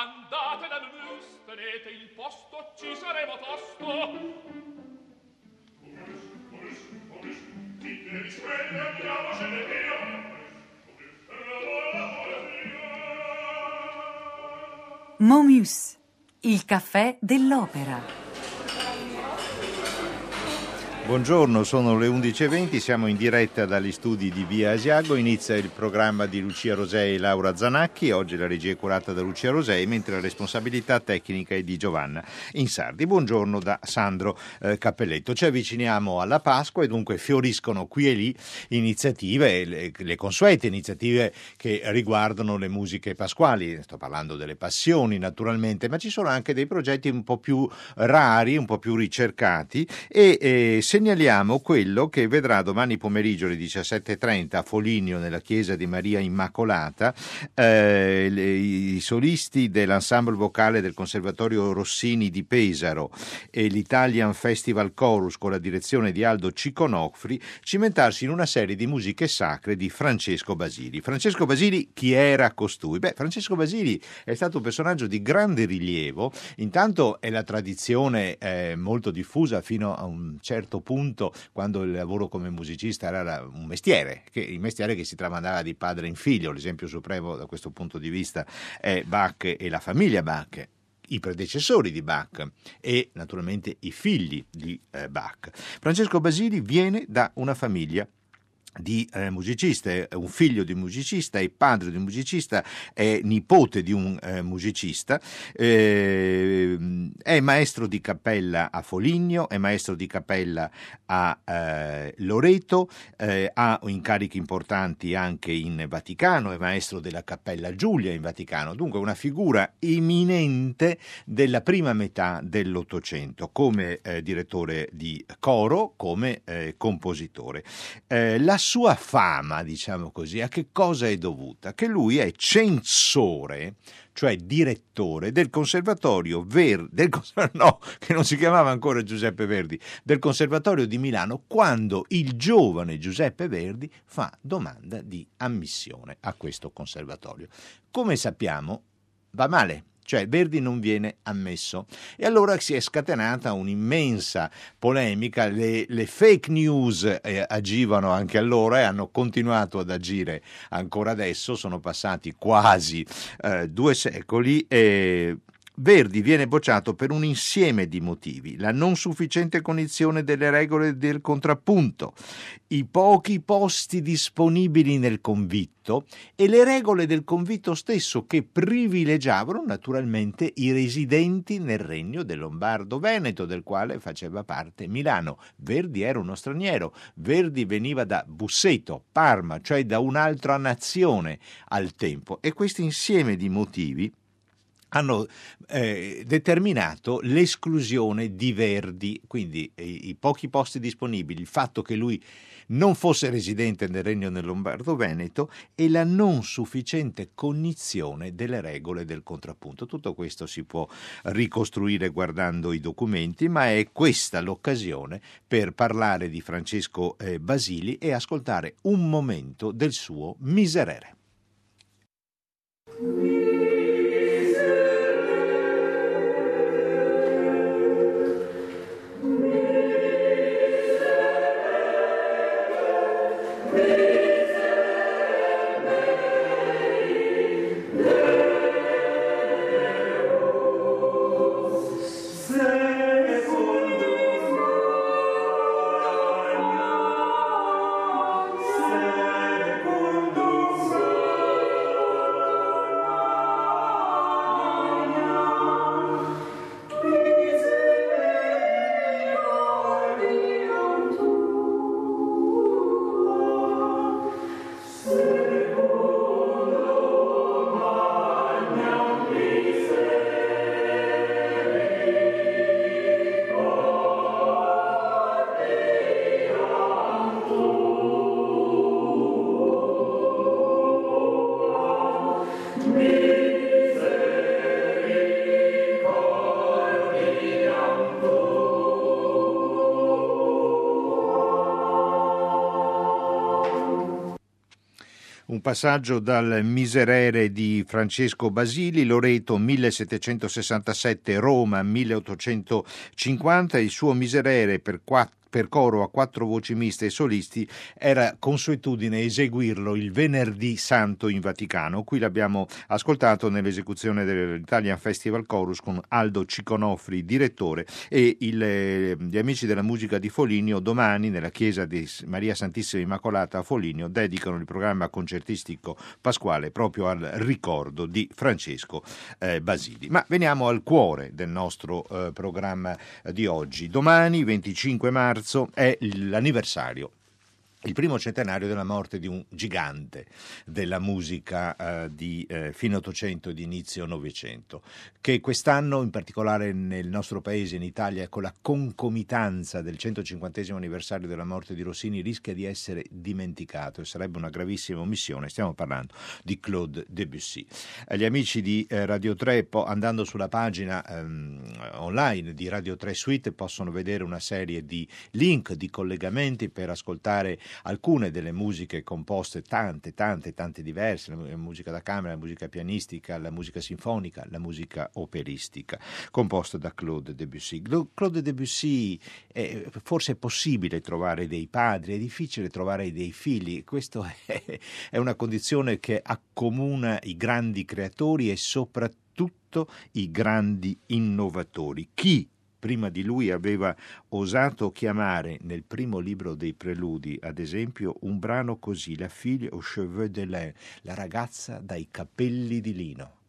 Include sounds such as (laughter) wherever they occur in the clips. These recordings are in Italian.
andate da Mus, tenete il posto, ci saremo tosto. Dite di sveglia, andiamocene via. Momus, il caffè dell'opera. Buongiorno, sono le 11.20, siamo in diretta dagli studi di Via Asiago, inizia il programma di Lucia Rosei e Laura Zanacchi, oggi la regia è curata da Lucia Rosei, mentre la responsabilità tecnica è di Giovanna Insardi. Buongiorno da Sandro eh, Cappelletto. Ci avviciniamo alla Pasqua e dunque fioriscono qui e lì iniziative, le, le consuete iniziative che riguardano le musiche pasquali, sto parlando delle passioni naturalmente, ma ci sono anche dei progetti un po' più rari, un po' più ricercati e eh, se segnaliamo quello che vedrà domani pomeriggio alle 17.30 a Foligno nella chiesa di Maria Immacolata eh, i solisti dell'ensemble vocale del Conservatorio Rossini di Pesaro e l'Italian Festival Chorus con la direzione di Aldo Ciconofri cimentarsi in una serie di musiche sacre di Francesco Basili. Francesco Basili chi era costui? Beh, Francesco Basili è stato un personaggio di grande rilievo, intanto è la tradizione eh, molto diffusa fino a un certo punto punto quando il lavoro come musicista era un mestiere, che, il mestiere che si tramandava di padre in figlio. L'esempio supremo da questo punto di vista è Bach e la famiglia Bach i predecessori di Bach e naturalmente i figli di eh, Bach. Francesco Basili viene da una famiglia di eh, musicista, è un figlio di musicista, è padre di un musicista, è nipote di un eh, musicista, eh, è maestro di cappella a Foligno, è maestro di cappella a eh, Loreto, eh, ha incarichi importanti anche in Vaticano, è maestro della cappella Giulia in Vaticano, dunque una figura eminente della prima metà dell'Ottocento come eh, direttore di coro, come compositore. la sua fama, diciamo così, a che cosa è dovuta? Che lui è censore, cioè direttore del Conservatorio Verdi, del, (laughs) no, che non si chiamava ancora Giuseppe Verdi, del Conservatorio di Milano, quando il giovane Giuseppe Verdi fa domanda di ammissione a questo conservatorio. Come sappiamo, va male cioè Verdi non viene ammesso. E allora si è scatenata un'immensa polemica, le, le fake news eh, agivano anche allora e hanno continuato ad agire ancora adesso, sono passati quasi eh, due secoli e Verdi viene bocciato per un insieme di motivi, la non sufficiente cognizione delle regole del contrappunto, i pochi posti disponibili nel convitto e le regole del convitto stesso che privilegiavano naturalmente i residenti nel regno del Lombardo-Veneto, del quale faceva parte Milano. Verdi era uno straniero, Verdi veniva da Busseto, Parma, cioè da un'altra nazione al tempo e questo insieme di motivi hanno eh, determinato l'esclusione di Verdi, quindi eh, i pochi posti disponibili, il fatto che lui non fosse residente nel Regno del Lombardo-Veneto e la non sufficiente cognizione delle regole del contrappunto. Tutto questo si può ricostruire guardando i documenti, ma è questa l'occasione per parlare di Francesco eh, Basili e ascoltare un momento del suo Miserere. Passaggio dal Miserere di Francesco Basili, Loreto 1767, Roma 1850, il suo Miserere per quattro per coro a quattro voci miste e solisti era consuetudine eseguirlo il venerdì santo in Vaticano. Qui l'abbiamo ascoltato nell'esecuzione dell'Italian Festival Chorus con Aldo Ciconofri, direttore, e il, eh, gli amici della musica di Foligno domani nella chiesa di Maria Santissima Immacolata a Foligno dedicano il programma concertistico pasquale proprio al ricordo di Francesco eh, Basili. Ma veniamo al cuore del nostro eh, programma di oggi. Domani, 25 marzo, marzo è l'anniversario il primo centenario della morte di un gigante della musica eh, di eh, fine Ottocento e di inizio Novecento, che quest'anno, in particolare nel nostro paese, in Italia, con la concomitanza del 150 anniversario della morte di Rossini, rischia di essere dimenticato e sarebbe una gravissima omissione. Stiamo parlando di Claude Debussy. Eh, gli amici di eh, Radio 3, po- andando sulla pagina ehm, online di Radio 3 Suite, possono vedere una serie di link, di collegamenti per ascoltare alcune delle musiche composte, tante, tante, tante diverse, la musica da camera, la musica pianistica, la musica sinfonica, la musica operistica, composta da Claude Debussy. Claude Debussy, eh, forse è possibile trovare dei padri, è difficile trovare dei figli, questa (laughs) è, è una condizione che accomuna i grandi creatori e soprattutto i grandi innovatori. Chi prima di lui aveva osato chiamare nel primo libro dei preludi, ad esempio, un brano così, La fille aux cheveux de lin, la ragazza dai capelli di lino.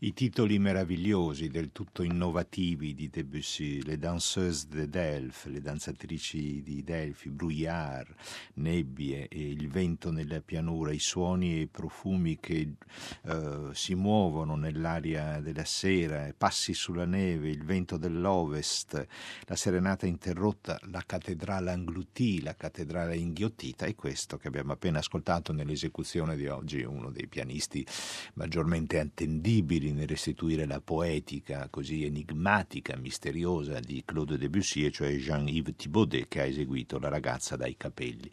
I titoli meravigliosi, del tutto innovativi di Debussy, le danseuses de Delphes, le danzatrici di Delphi, Brouillard, nebbie e il vento nella pianura, i suoni e i profumi che uh, si muovono nell'aria della sera, passi sulla neve, il vento dell'ovest, la serenata interrotta, la cattedrale angluti, la cattedrale inghiottita e questo che abbiamo appena ascoltato nell'esecuzione di oggi, uno dei pianisti maggiormente attendibili possibili nel restituire la poetica così enigmatica, misteriosa di Claude Debussy, cioè Jean-Yves Thibaudet che ha eseguito La ragazza dai capelli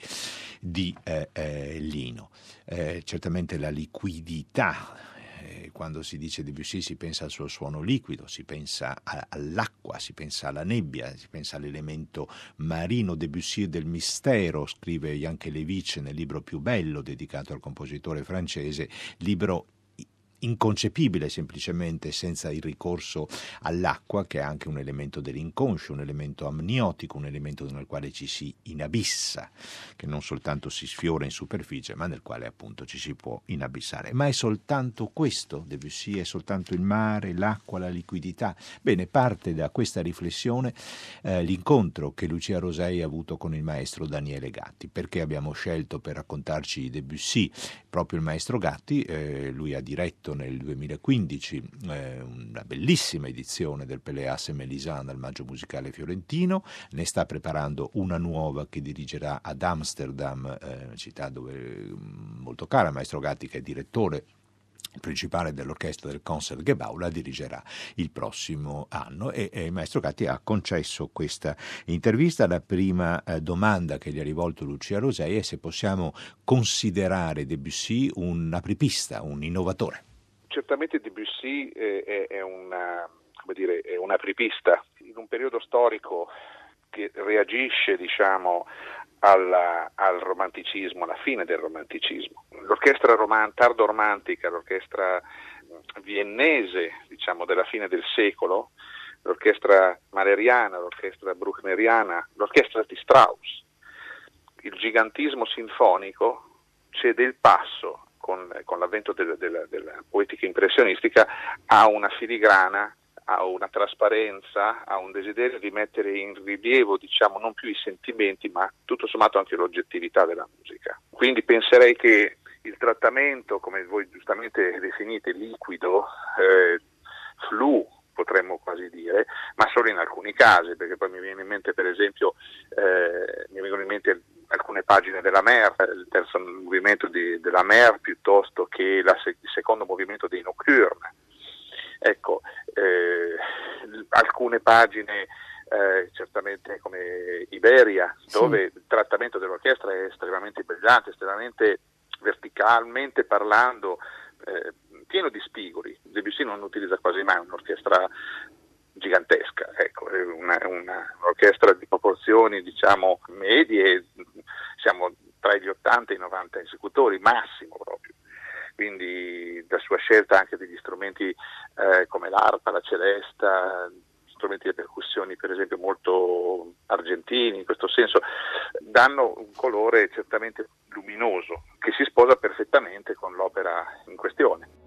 di eh, eh, Lino. Eh, certamente la liquidità eh, quando si dice Debussy si pensa al suo suono liquido, si pensa all'acqua, si pensa alla nebbia, si pensa all'elemento marino. Debussy del mistero, scrive Jankelevich nel libro più bello dedicato al compositore francese, libro inconcepibile semplicemente senza il ricorso all'acqua, che è anche un elemento dell'inconscio, un elemento amniotico, un elemento nel quale ci si inabissa, che non soltanto si sfiora in superficie, ma nel quale appunto ci si può inabissare. Ma è soltanto questo, Debussy, è soltanto il mare, l'acqua, la liquidità. Bene, parte da questa riflessione eh, l'incontro che Lucia Rosei ha avuto con il maestro Daniele Gatti. Perché abbiamo scelto per raccontarci Debussy proprio il maestro Gatti? Eh, lui ha diretto nel 2015 eh, una bellissima edizione del Peleas e Melisande al Maggio Musicale Fiorentino, ne sta preparando una nuova che dirigerà ad Amsterdam, eh, città dove mm, molto cara Maestro Gatti che è direttore principale dell'orchestra del Concertgebouw la dirigerà il prossimo anno. E, e, il maestro Gatti ha concesso questa intervista. La prima eh, domanda che gli ha rivolto Lucia Rosei è se possiamo considerare Debussy un apripista, un innovatore certamente Debussy è, è, una, dire, è un apripista in un periodo storico che reagisce diciamo, alla, al romanticismo, alla fine del romanticismo. L'orchestra roman- tardo-romantica, l'orchestra viennese diciamo, della fine del secolo, l'orchestra maleriana, l'orchestra bruckneriana, l'orchestra di Strauss, il gigantismo sinfonico cede il passo con, con l'avvento della, della, della poetica impressionistica, ha una filigrana ha una trasparenza, ha un desiderio di mettere in rilievo, diciamo, non più i sentimenti, ma tutto sommato anche l'oggettività della musica. Quindi penserei che il trattamento, come voi giustamente definite, liquido, eh, flu, potremmo quasi dire, ma solo in alcuni casi, perché poi mi viene in mente per esempio, eh, mi vengono in mente alcune pagine della Mer, il terzo movimento di, della Mer piuttosto che la, il secondo movimento dei Nocturne. Ecco, eh, alcune pagine eh, certamente come Iberia, dove sì. il trattamento dell'orchestra è estremamente brillante, estremamente verticalmente parlando, eh, pieno di spigoli. Debussy non utilizza quasi mai un'orchestra gigantesca, ecco, una, una, un'orchestra di proporzioni diciamo medie, siamo tra gli 80 e i 90 esecutori, massimo proprio. Quindi la sua scelta anche degli strumenti eh, come l'arpa, la celesta, strumenti di percussioni per esempio molto argentini in questo senso, danno un colore certamente luminoso che si sposa perfettamente con l'opera in questione.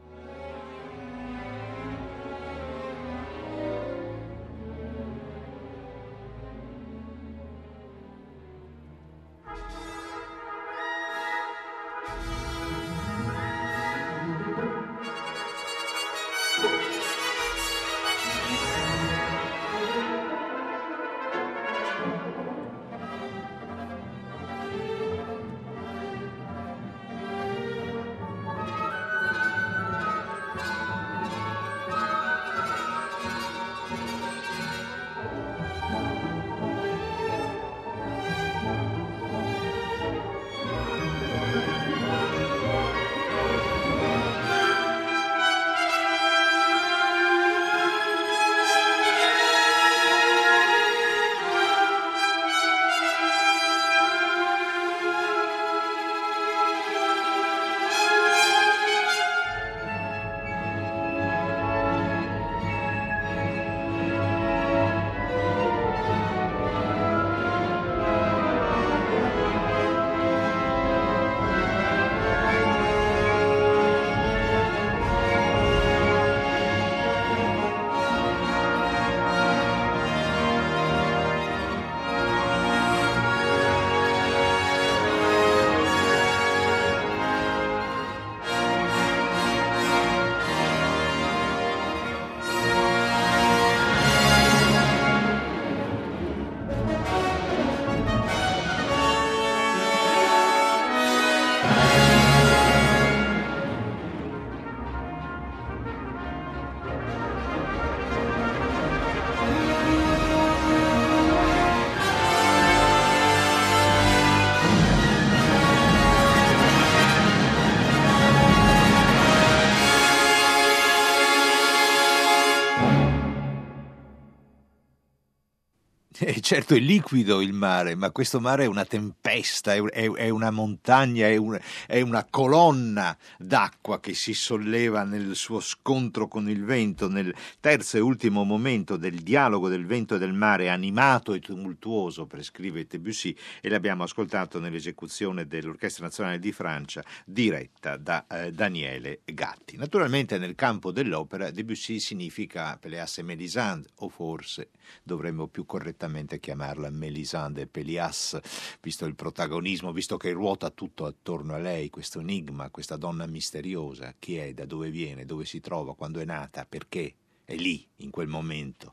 (laughs) certo è liquido il mare, ma questo mare è una tempesta, è, è, una montagna, è, un, è, una colonna d'acqua che si solleva nel suo scontro con il vento, nel terzo e ultimo momento del dialogo del vento e del mare, animato e tumultuoso, prescrive Debussy, e l'abbiamo ascoltato nell'esecuzione dell'Orchestra Nazionale di Francia, diretta da eh, Daniele Gatti. Naturalmente nel campo dell'opera Debussy significa Peleas e Mélisande, o forse dovremmo più correttamente chiamarla Mélisande e Pelias, visto il protagonismo, visto che ruota tutto attorno a lei, questo enigma, questa donna misteriosa, chi è, da dove viene, dove si trova, quando è nata, perché è lì, in quel momento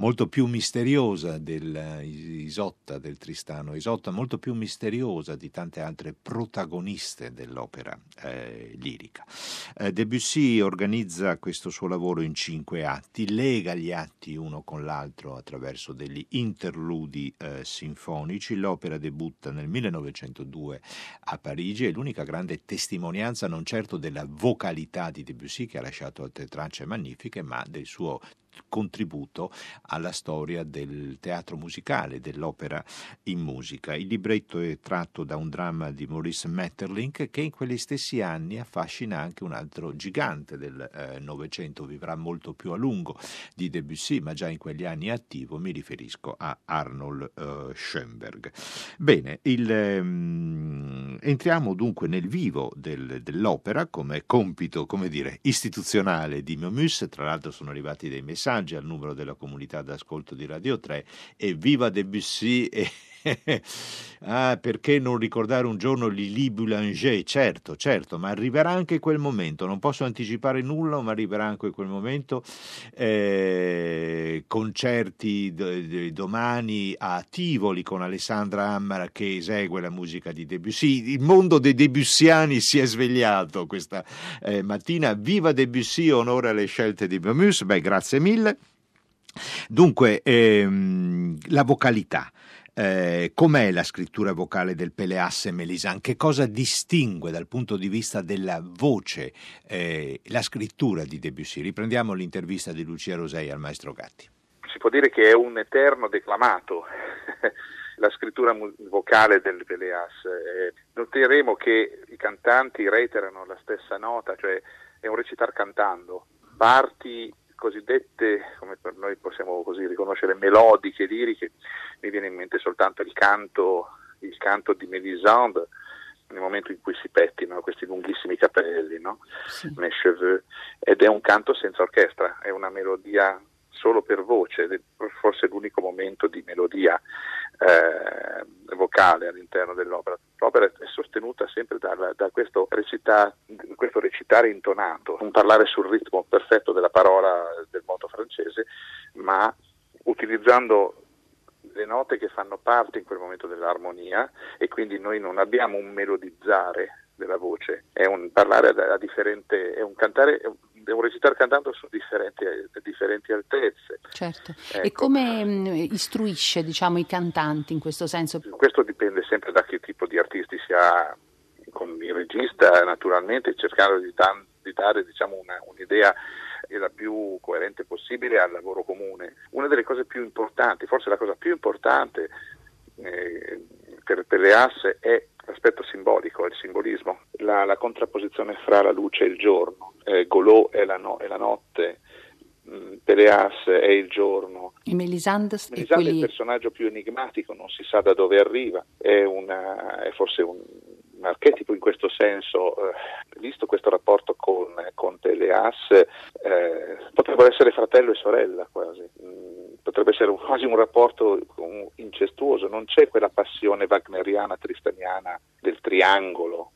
molto più misteriosa del Isotta, del Tristano Isotta, molto più misteriosa di tante altre protagoniste dell'opera eh, lirica. Eh, Debussy organizza questo suo lavoro in cinque atti, lega gli atti uno con l'altro attraverso degli interludi eh, sinfonici. L'opera debutta nel 1902 a Parigi e l'unica grande testimonianza non certo della vocalità di Debussy che ha lasciato altre tracce magnifiche, ma del suo contributo alla storia del teatro musicale, dell'opera in musica. Il libretto è tratto da un dramma di Maurice Metterlink che in quegli stessi anni affascina anche un altro gigante del eh, Novecento, vivrà molto più a lungo di Debussy, ma già in quegli anni attivo, mi riferisco a Arnold eh, Schoenberg. Bene, il, ehm, entriamo dunque nel vivo del, dell'opera come compito, come dire, istituzionale di Momus, tra l'altro sono arrivati dei messaggi messaggi al numero della comunità d'ascolto di Radio 3 e viva Debussy e (laughs) ah, perché non ricordare un giorno Lili Boulanger? Certo, certo, ma arriverà anche quel momento. Non posso anticipare nulla, ma arriverà anche quel momento. Eh, concerti d- domani a Tivoli con Alessandra Ammara che esegue la musica di Debussy. Il mondo dei Debussiani si è svegliato questa eh, mattina. Viva Debussy, onore alle scelte di Bemus. Beh, grazie mille. Dunque, ehm, la vocalità. Eh, com'è la scrittura vocale del Peleasse Melisan? Che cosa distingue dal punto di vista della voce eh, la scrittura di Debussy? Riprendiamo l'intervista di Lucia Rosei al maestro Gatti. Si può dire che è un eterno declamato. (laughs) la scrittura vocale del Peleas. Eh, noteremo che i cantanti reiterano la stessa nota, cioè è un recitar cantando. Parti cosiddette, come per noi possiamo così riconoscere, melodiche, liriche, mi viene in mente soltanto il canto, il canto di Mélisande nel momento in cui si pettinano questi lunghissimi capelli, no? sì. mes cheveux, ed è un canto senza orchestra, è una melodia solo per voce, forse l'unico momento di melodia eh, vocale all'interno dell'opera. L'opera è sostenuta sempre da, da questo, recita, questo, recitare intonato, un parlare sul ritmo perfetto della parola del moto francese, ma utilizzando note che fanno parte in quel momento dell'armonia e quindi noi non abbiamo un melodizzare della voce, è un parlare a, differente, è un cantare, devo recitare cantando su differenti, differenti altezze. Certo. Ecco. E come mm, istruisce diciamo, i cantanti in questo senso? Questo dipende sempre da che tipo di artisti si ha con il regista, naturalmente cercando di, di dare diciamo, una, un'idea la più coerente possibile al lavoro comune. Una delle cose più importanti, forse la cosa più importante eh, per, per le asse è l'aspetto simbolico, il simbolismo, la, la, contrapposizione fra la luce e il giorno, eh, Golò è la, no, è la notte, mm, Peleas è il giorno. E Melisande, Melisande è il personaggio più enigmatico, non si sa da dove arriva, è, una, è forse un, un, archetipo in questo senso, eh, visto questo rapporto con, con Peleas, eh, potrebbero essere fratello e sorella quasi. Mm, potrebbe essere quasi un rapporto incestuoso, non c'è quella passione wagneriana, tristaniana del triangolo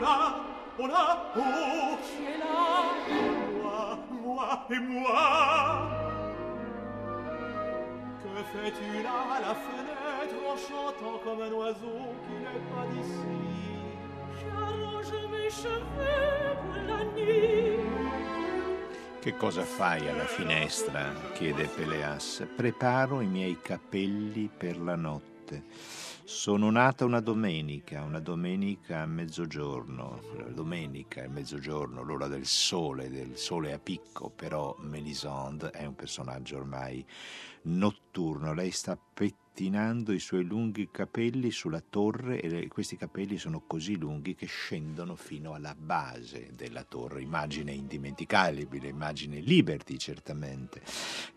oh là, oh là, qui est là Moi, moi et moi Que fais-tu là à la fenêtre en chantant comme un oiseau qui n'est pas d'ici J'arrange mes cheveux pour la nuit Che cosa fai alla finestra? chiede Peleas. Preparo i miei capelli per la notte. Sono nata una domenica, una domenica a mezzogiorno, domenica è mezzogiorno, l'ora del sole, del sole a picco, però Melisande è un personaggio ormai notturno, lei sta pettinando i suoi lunghi capelli sulla torre e questi capelli sono così lunghi che scendono fino alla base della torre, immagine indimenticabile, immagine liberty certamente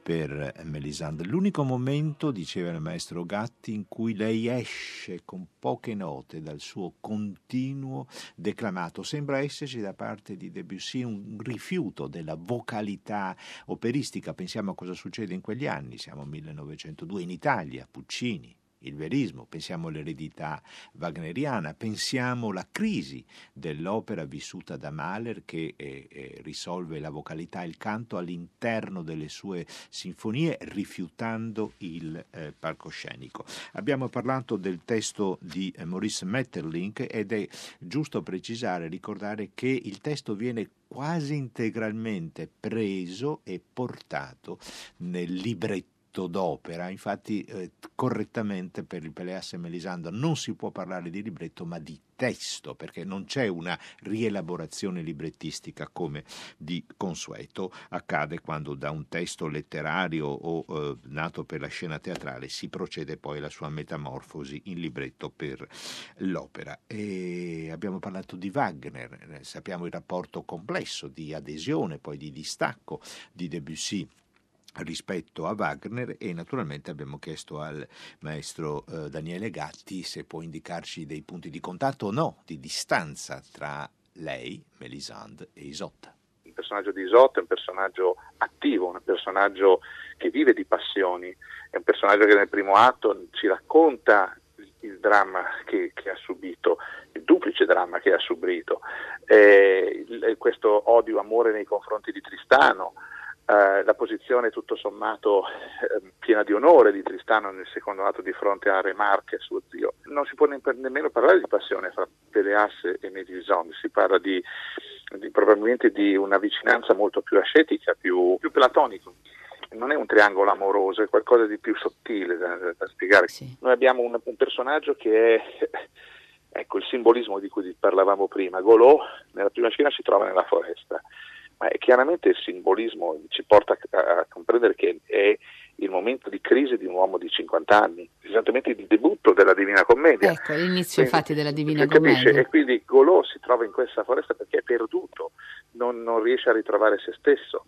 per Melisande. L'unico momento, diceva il maestro Gatti, in cui lei esce con poche note dal suo continuo declamato, sembra esserci da parte di Debussy un rifiuto della vocalità operistica, pensiamo a cosa succede in quegli anni, siamo 1902 in Italia, Puccini, il verismo, pensiamo all'eredità wagneriana, pensiamo alla crisi dell'opera vissuta da Mahler che eh, eh, risolve la vocalità e il canto all'interno delle sue sinfonie rifiutando il eh, palcoscenico. Abbiamo parlato del testo di eh, Maurice Metterlink ed è giusto precisare, ricordare che il testo viene quasi integralmente preso e portato nel libretto diritto d'opera, infatti eh, correttamente per il Peleas e Melisandro non si può parlare di libretto ma di testo perché non c'è una rielaborazione librettistica come di consueto accade quando da un testo letterario o eh, nato per la scena teatrale si procede poi alla sua metamorfosi in libretto per l'opera. E abbiamo parlato di Wagner, eh, sappiamo il rapporto complesso di adesione, poi di distacco di Debussy rispetto a Wagner e naturalmente abbiamo chiesto al maestro eh, Daniele Gatti se può indicarci dei punti di contatto o no, di distanza tra lei, Melisande e Isotta. Il personaggio di Isotta è un personaggio attivo, un personaggio che vive di passioni, è un personaggio che nel primo atto ci racconta il dramma che, che, ha subito, il duplice dramma che ha subito, eh, il, questo odio-amore nei confronti di Tristano, eh, la posizione tutto sommato eh, piena di onore di Tristano nel secondo atto di fronte a Re Marche, suo zio. Non si può ne- nemmeno parlare di passione fra Peleas e Medison, si parla di, di, probabilmente di una vicinanza molto più ascetica, più, più platonica non è un triangolo amoroso, è qualcosa di più sottile da, da spiegare. Sì. Noi abbiamo un, un, personaggio che è ecco, il simbolismo di cui parlavamo prima. Golò nella prima scena si trova nella foresta, ma chiaramente il simbolismo ci porta a, comprendere che è il momento di crisi di un uomo di 50 anni, esattamente il debutto della Divina Commedia. Ecco, l'inizio quindi, infatti della Divina Commedia. E quindi Golò si trova in questa foresta perché è perduto, non, non riesce a ritrovare se stesso.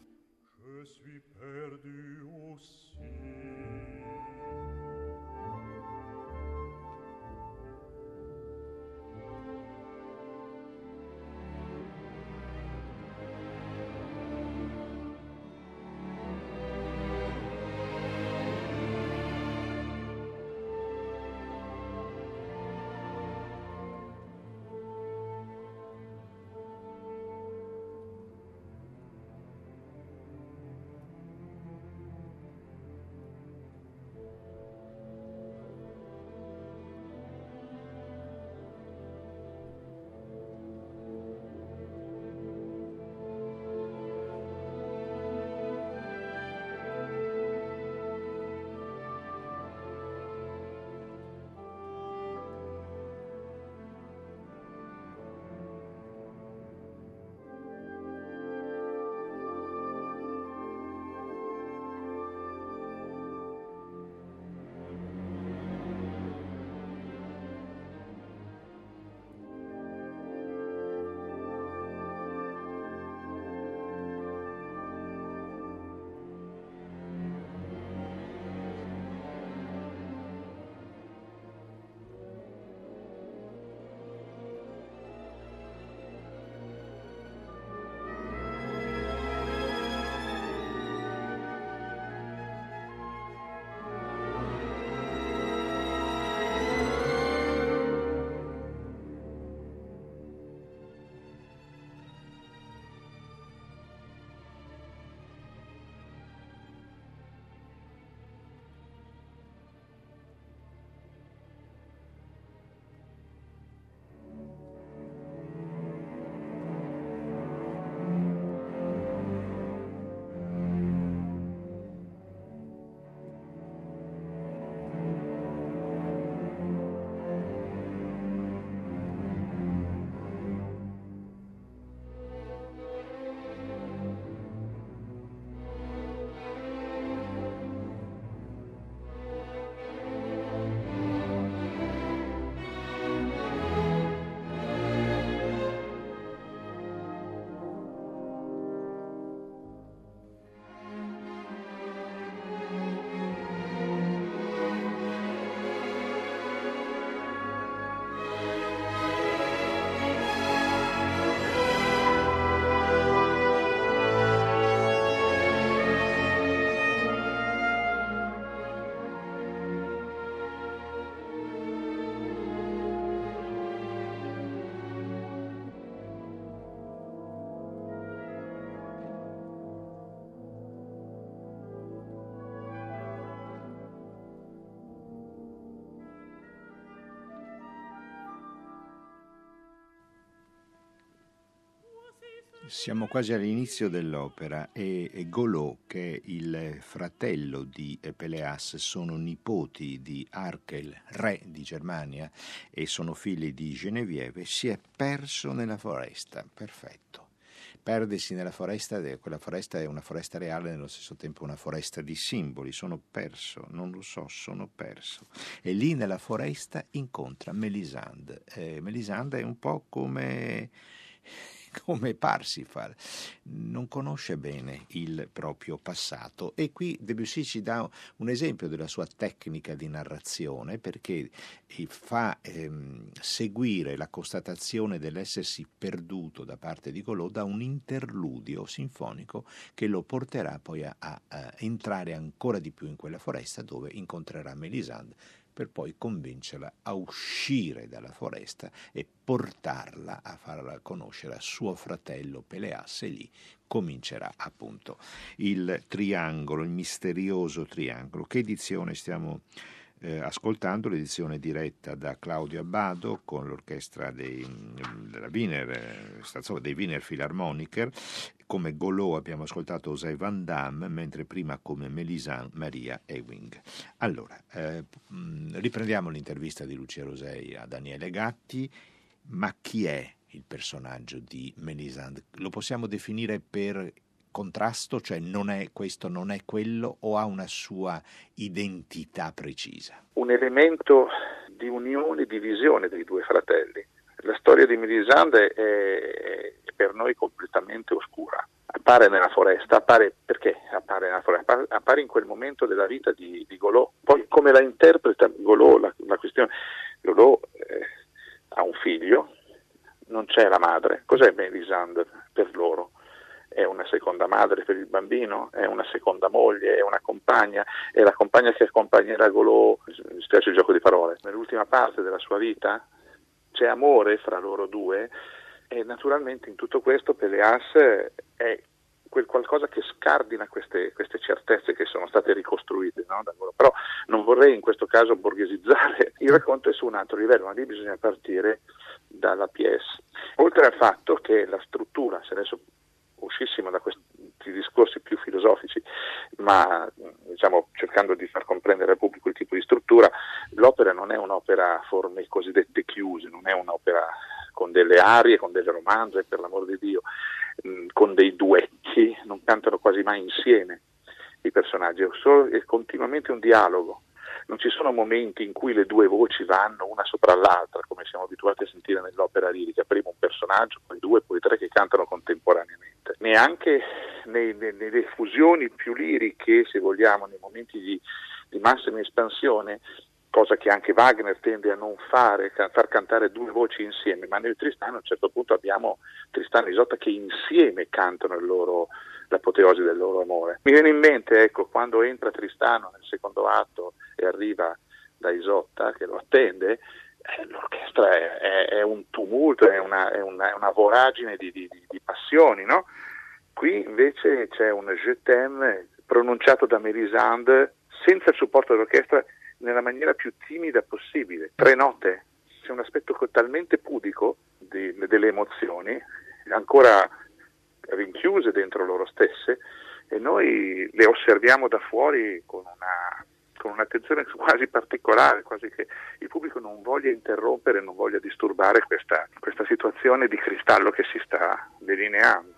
Siamo quasi all'inizio dell'opera e Golot, che è il fratello di Peleas, sono nipoti di Arkel, re di Germania, e sono figli di Genevieve, si è perso nella foresta. Perfetto. Perdersi nella foresta, quella foresta è una foresta reale, nello stesso tempo una foresta di simboli. Sono perso, non lo so, sono perso. E lì nella foresta incontra Melisande. Eh, Melisande è un po' come (laughs) come Parsifal, non conosce bene il proprio passato. E qui Debussy ci dà un esempio della sua tecnica di narrazione perché fa ehm, seguire la constatazione dell'essersi perduto da parte di Golot da un interludio sinfonico che lo porterà poi a, a entrare ancora di più in quella foresta dove incontrerà Melisande per poi convincerla a uscire dalla foresta e portarla a farla conoscere a suo fratello Peleas e lì comincerà appunto il triangolo, il misterioso triangolo. Che edizione stiamo eh, ascoltando l'edizione diretta da Claudio Abbado con l'orchestra dei, della Wiener, eh, dei Wiener Philharmoniker. Come Golò abbiamo ascoltato José Van Damme, mentre prima come Melisande Maria Ewing. Allora, eh, riprendiamo l'intervista di Lucia Rosei a Daniele Gatti, ma chi è il personaggio di Melisande? Lo possiamo definire per contrasto, cioè non è questo, non è quello, o ha una sua identità precisa? Un elemento di unione e divisione dei due fratelli. La storia di Melisande è per noi completamente oscura. Appare nella foresta, appare perché appare nella foresta? Appare in quel momento della vita di, di Golò. Poi come la interpreta Golò, la, la questione, Golò eh, ha un figlio, non c'è la madre. Cos'è Melisande? È una seconda madre per il bambino, è una seconda moglie, è una compagna, è la compagna che accompagnerà Golò, mi spiace il gioco di parole, nell'ultima parte della sua vita c'è amore fra loro due e naturalmente in tutto questo Peleas è quel qualcosa che scardina queste, queste certezze che sono state ricostruite. No? Però non vorrei in questo caso borghesizzare, il racconto è su un altro livello, ma lì bisogna partire dalla PS. Oltre al fatto che la struttura, se adesso uscissimo da questi discorsi più filosofici, ma diciamo, cercando di far comprendere al pubblico il tipo di struttura, l'opera non è un'opera a forme cosiddette chiuse, non è un'opera con delle arie, con delle romanze, per l'amor di Dio, con dei duetti, non cantano quasi mai insieme i personaggi, è continuamente un dialogo non ci sono momenti in cui le due voci vanno una sopra l'altra, come siamo abituati a sentire nell'opera lirica, prima un personaggio, poi due, poi tre che cantano contemporaneamente. Neanche nei, nei, nelle fusioni più liriche, se vogliamo, nei momenti di, di massima espansione, cosa che anche Wagner tende a non fare, a far cantare due voci insieme, ma nel Tristano a un certo punto abbiamo Tristano e Isotta che insieme cantano loro, l'apoteosi del loro amore. Mi viene in mente, ecco, quando entra Tristano nel secondo atto e arriva da Isotta che lo attende, eh, l'orchestra è, è, è, un tumulto, è una, è una, una voragine di, di, di passioni, no? Qui invece c'è un je t'aime pronunciato da Melisande senza il supporto dell'orchestra nella maniera più timida possibile. Tre note, c'è un aspetto talmente pudico di, delle emozioni, ancora rinchiuse dentro loro stesse, e noi le osserviamo da fuori con una con un'attenzione (laughs) quasi particolare, quasi che il pubblico non voglia interrompere, non voglia disturbare questa, questa situazione di cristallo che si sta delineando.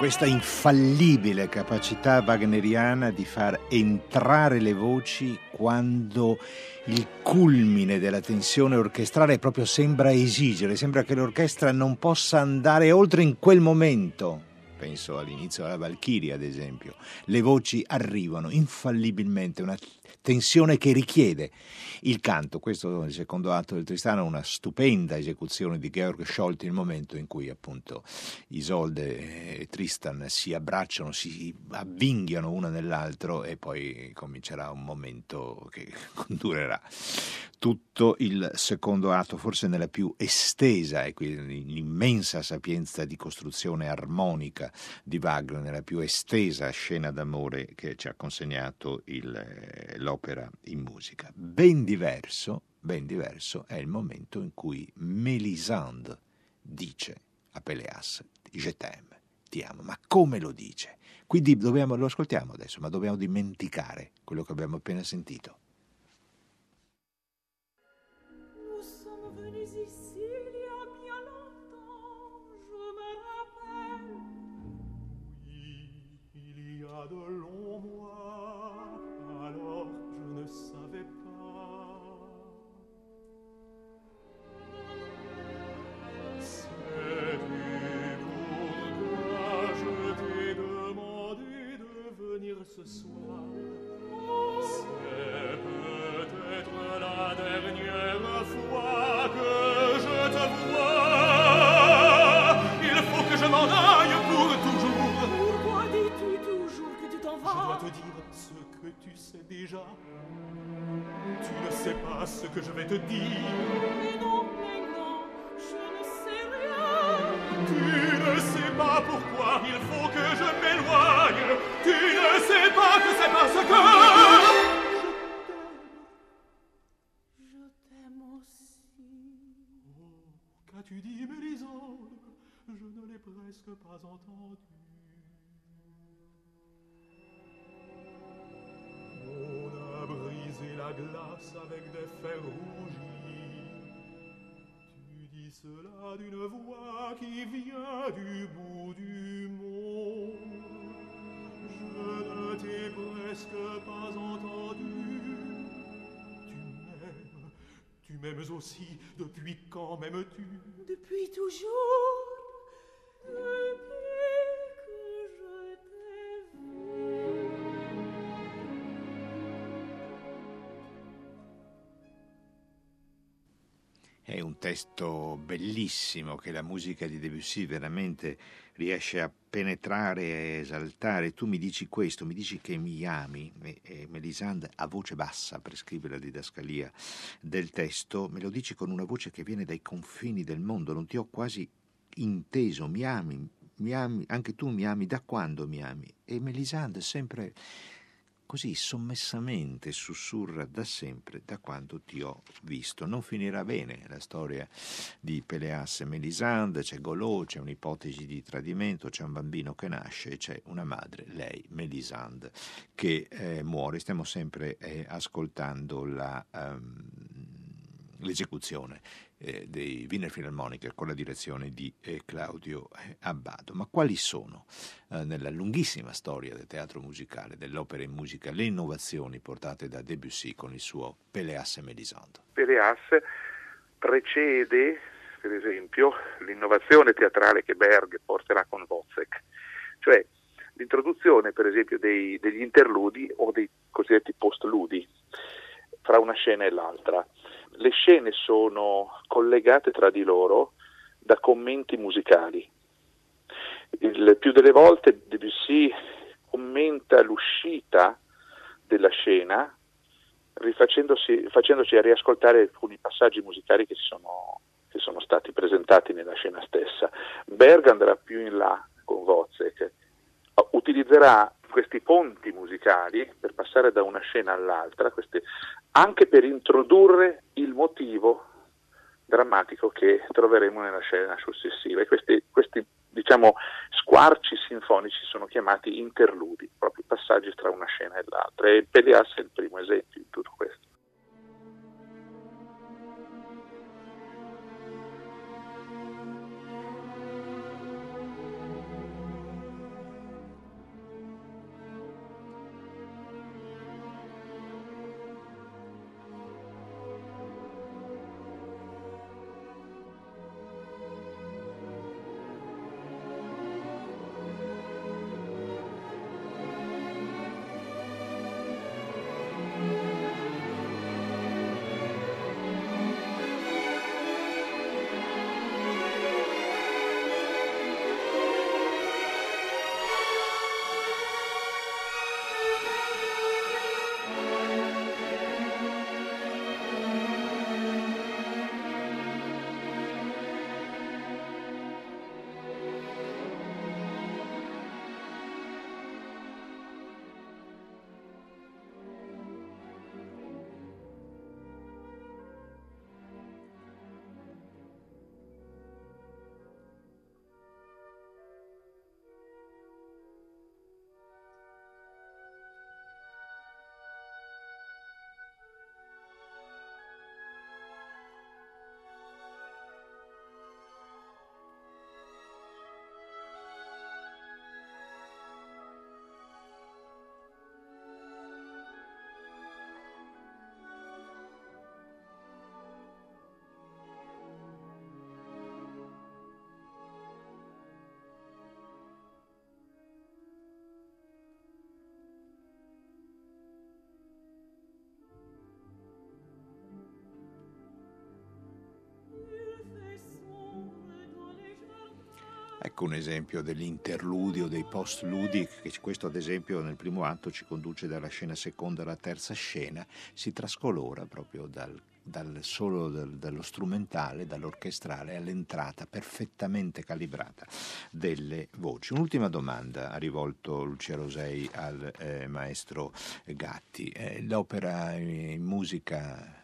Questa infallibile capacità wagneriana di far entrare le voci quando il culmine della tensione orchestrale proprio sembra esigere, sembra che l'orchestra non possa andare oltre in quel momento. Penso all'inizio della Valchiria, ad esempio. Le voci arrivano infallibilmente, una tensione che richiede il canto. Questo è il secondo atto del Tristano, una stupenda esecuzione di Georg Scholti, il momento in cui appunto Isolde e Tristan si abbracciano, si avvinghiano una nell'altro e poi comincerà un momento che (laughs) durerà tutto il secondo atto, forse nella più estesa e quindi l'immensa sapienza di costruzione armonica di Wagner, nella più estesa scena d'amore che ci ha consegnato il, eh, l'opera in musica. Ben diverso, ben diverso è il momento in cui Mélisande dice a Peleas, je t'aime, ti amo, ma come lo dice? Quindi dobbiamo, lo ascoltiamo adesso, ma dobbiamo dimenticare quello che abbiamo appena sentito. M'aimes aussi. Depuis quand m'aimes-tu? Depuis toujours. Testo bellissimo che la musica di Debussy veramente riesce a penetrare e esaltare. Tu mi dici questo, mi dici che mi ami, e Melisande a voce bassa prescrive la didascalia del testo, me lo dici con una voce che viene dai confini del mondo, non ti ho quasi inteso, mi ami, mi ami, anche tu mi ami, da quando mi ami? E Melisande sempre così sommessamente sussurra da sempre, da quando ti ho visto. Non finirà bene la storia di Peleas e Melisande, c'è Golò, c'è un'ipotesi di tradimento, c'è un bambino che nasce e c'è una madre, lei, Melisande, che eh, muore. Stiamo sempre eh, ascoltando la, um, l'esecuzione eh, dei Wiener Philharmoniker con la direzione di eh, Claudio eh, Abbado. Ma quali sono eh, nella lunghissima storia del teatro musicale, dell'opera in musica, le innovazioni portate da Debussy con il suo Peleas e Mélisande? Peleas precede, per esempio, l'innovazione teatrale che Berg porterà con Wozzeck, cioè l'introduzione, per esempio, dei, degli interludi o dei cosiddetti postludi fra una scena e l'altra le scene sono collegate tra di loro da commenti musicali. Il più delle volte Debussy commenta l'uscita della scena facendoci riascoltare alcuni passaggi musicali che sono, che sono, stati presentati nella scena stessa. Berg andrà più in là con Wozzeck, utilizzerà questi ponti musicali per passare da una scena all'altra, queste, anche per introdurre il motivo drammatico che troveremo nella scena successiva. E questi, questi diciamo, squarci sinfonici sono chiamati interludi, proprio passaggi tra una scena e l'altra. E Pelias è il primo esempio di tutto questo. Ecco un esempio dell'interludio, dei post-ludi, che questo ad esempio nel primo atto ci conduce dalla scena seconda alla terza scena, si trascolora proprio dal, dal solo dal, dallo strumentale, dall'orchestrale all'entrata perfettamente calibrata delle voci. Un'ultima domanda ha rivolto Lucia Rosei al eh, maestro Gatti. Eh, l'opera in musica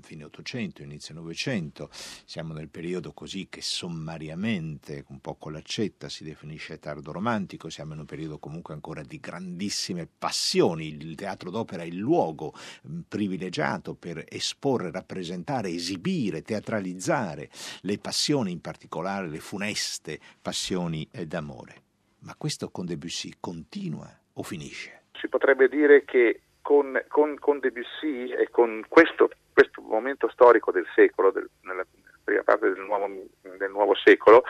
fine 800, inizio 900, siamo nel periodo così che sommariamente, un po' con l'accetta, si definisce tardo romantico, siamo in un periodo comunque ancora di grandissime passioni, il teatro d'opera è il luogo mm, privilegiato per esporre, rappresentare, esibire, teatralizzare le passioni, in particolare le funeste passioni eh, d'amore. Ma questo con Debussy continua o finisce? Si potrebbe dire che con, con, con Debussy e con questo questo momento storico del secolo, del, nella prima parte del nuovo, del nuovo secolo,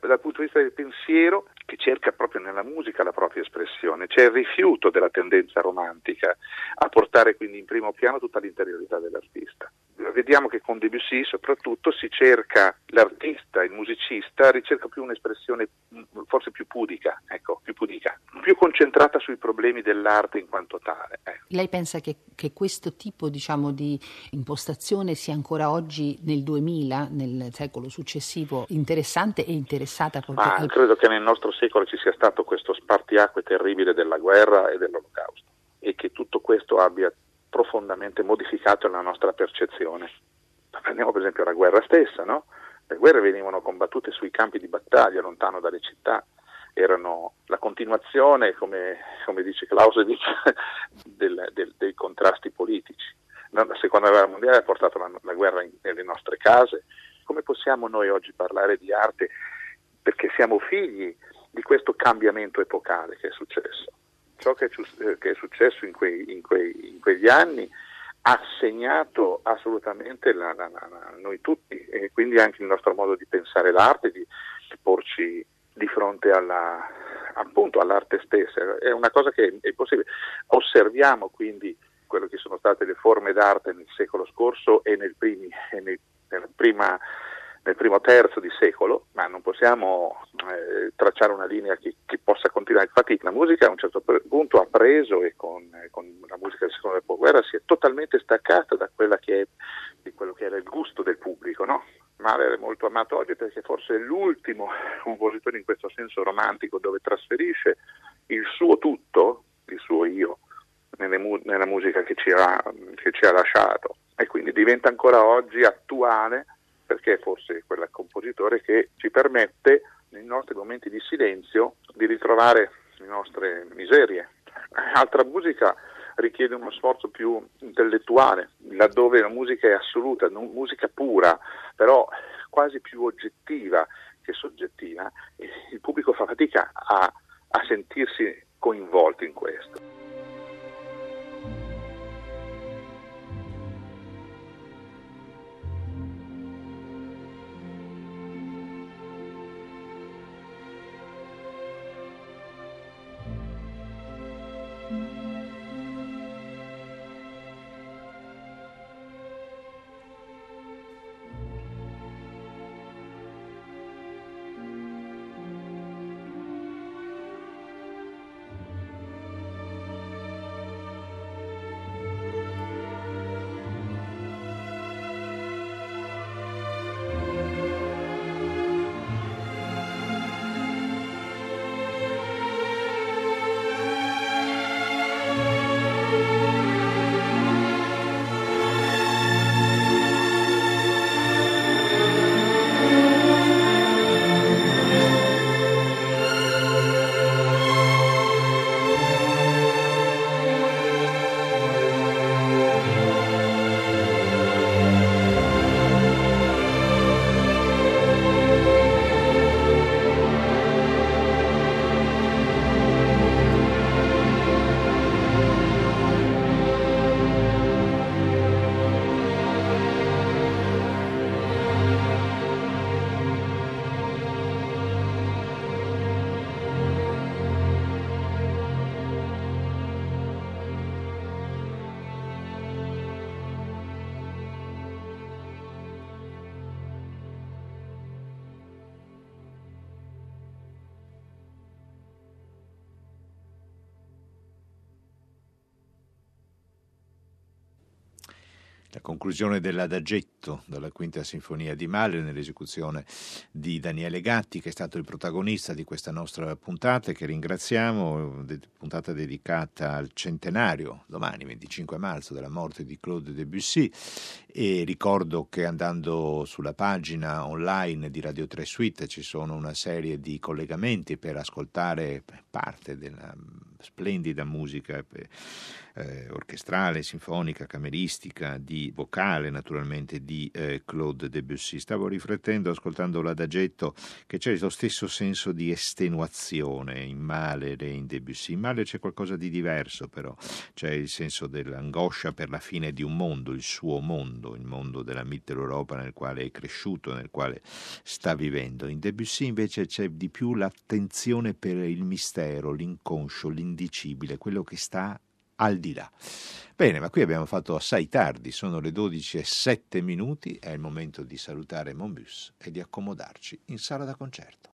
dal punto di vista del pensiero che cerca proprio nella musica la propria espressione, c'è il rifiuto della tendenza romantica a portare quindi in primo piano tutta l'interiorità dell'artista. Vediamo che con Debussy soprattutto si cerca l'artista, il musicista, ricerca più un'espressione forse più pudica, ecco, più pudica, più concentrata sui problemi dell'arte in quanto tale. Ecco. Lei pensa che, che questo tipo diciamo, di impostazione sia ancora oggi nel 2000, nel secolo successivo, interessante e interessata? Ma credo che nel nostro secolo ci sia stato questo spartiacque terribile della guerra e dell'olocausto e che tutto questo abbia profondamente modificato la nostra percezione. Prendiamo per esempio la guerra stessa, no? Le guerre venivano combattute sui campi di battaglia, lontano dalle città, erano la continuazione, come, come dice Clausewitz, (laughs) del, del, dei contrasti politici. La seconda guerra mondiale ha portato la, la guerra in, nelle nostre case. Come possiamo noi oggi parlare di arte? Perché siamo figli di questo cambiamento epocale che è successo. Ciò che è, che è successo in, quei, in, quei, in, quegli anni ha segnato assolutamente la, la, la, noi tutti e quindi anche il nostro modo di pensare l'arte, di, di porci di fronte alla, appunto all'arte stessa. È una cosa che è possibile. Osserviamo quindi quello che sono state le forme d'arte nel secolo scorso e nel, primi, e nel, nella prima nel primo terzo di secolo, ma non possiamo eh, tracciare una linea che, che, possa continuare. Infatti la musica a un certo punto ha preso e con, eh, con la musica del secondo dopoguerra si è totalmente staccata da è, di quello che era il gusto del pubblico, no? Mahler è molto amato oggi perché forse è l'ultimo compositore in questo senso romantico dove trasferisce il suo tutto, il suo io, nelle, nella musica che ci, ha, che ci ha lasciato e quindi diventa ancora oggi attuale perché è forse quel compositore che ci permette nei nostri momenti di silenzio di ritrovare le nostre miserie. Altra musica richiede uno sforzo più intellettuale, laddove la musica è assoluta, musica pura, però quasi più oggettiva che soggettiva, il pubblico fa fatica a, a sentirsi coinvolto in questo. La conclusione dell'Adagetto dalla Quinta Sinfonia di Mahler nell'esecuzione di Daniele Gatti, che è stato il protagonista di questa nostra puntata che ringraziamo, puntata dedicata al centenario, domani 25 marzo, della morte di Claude Debussy. E ricordo che andando sulla pagina online di Radio 3 Suite ci sono una serie di collegamenti per ascoltare parte della splendida musica eh, orchestrale, sinfonica, cameristica, di vocale naturalmente di eh, Claude Debussy. Stavo riflettendo, ascoltando l'adagetto, che c'è lo stesso senso di estenuazione in Mahler e in Debussy. In Mahler c'è qualcosa di diverso però, c'è il senso dell'angoscia per la fine di un mondo, il suo mondo, il mondo della Mitteleuropa nel quale è cresciuto, nel quale sta vivendo. In Debussy invece c'è di più l'attenzione per il mistero, l'inconscio, l'indicibile, quello che sta al di là. Bene, ma qui abbiamo fatto assai tardi, sono le 12 e 7 minuti, è il momento di salutare Monbus e di accomodarci in sala da concerto.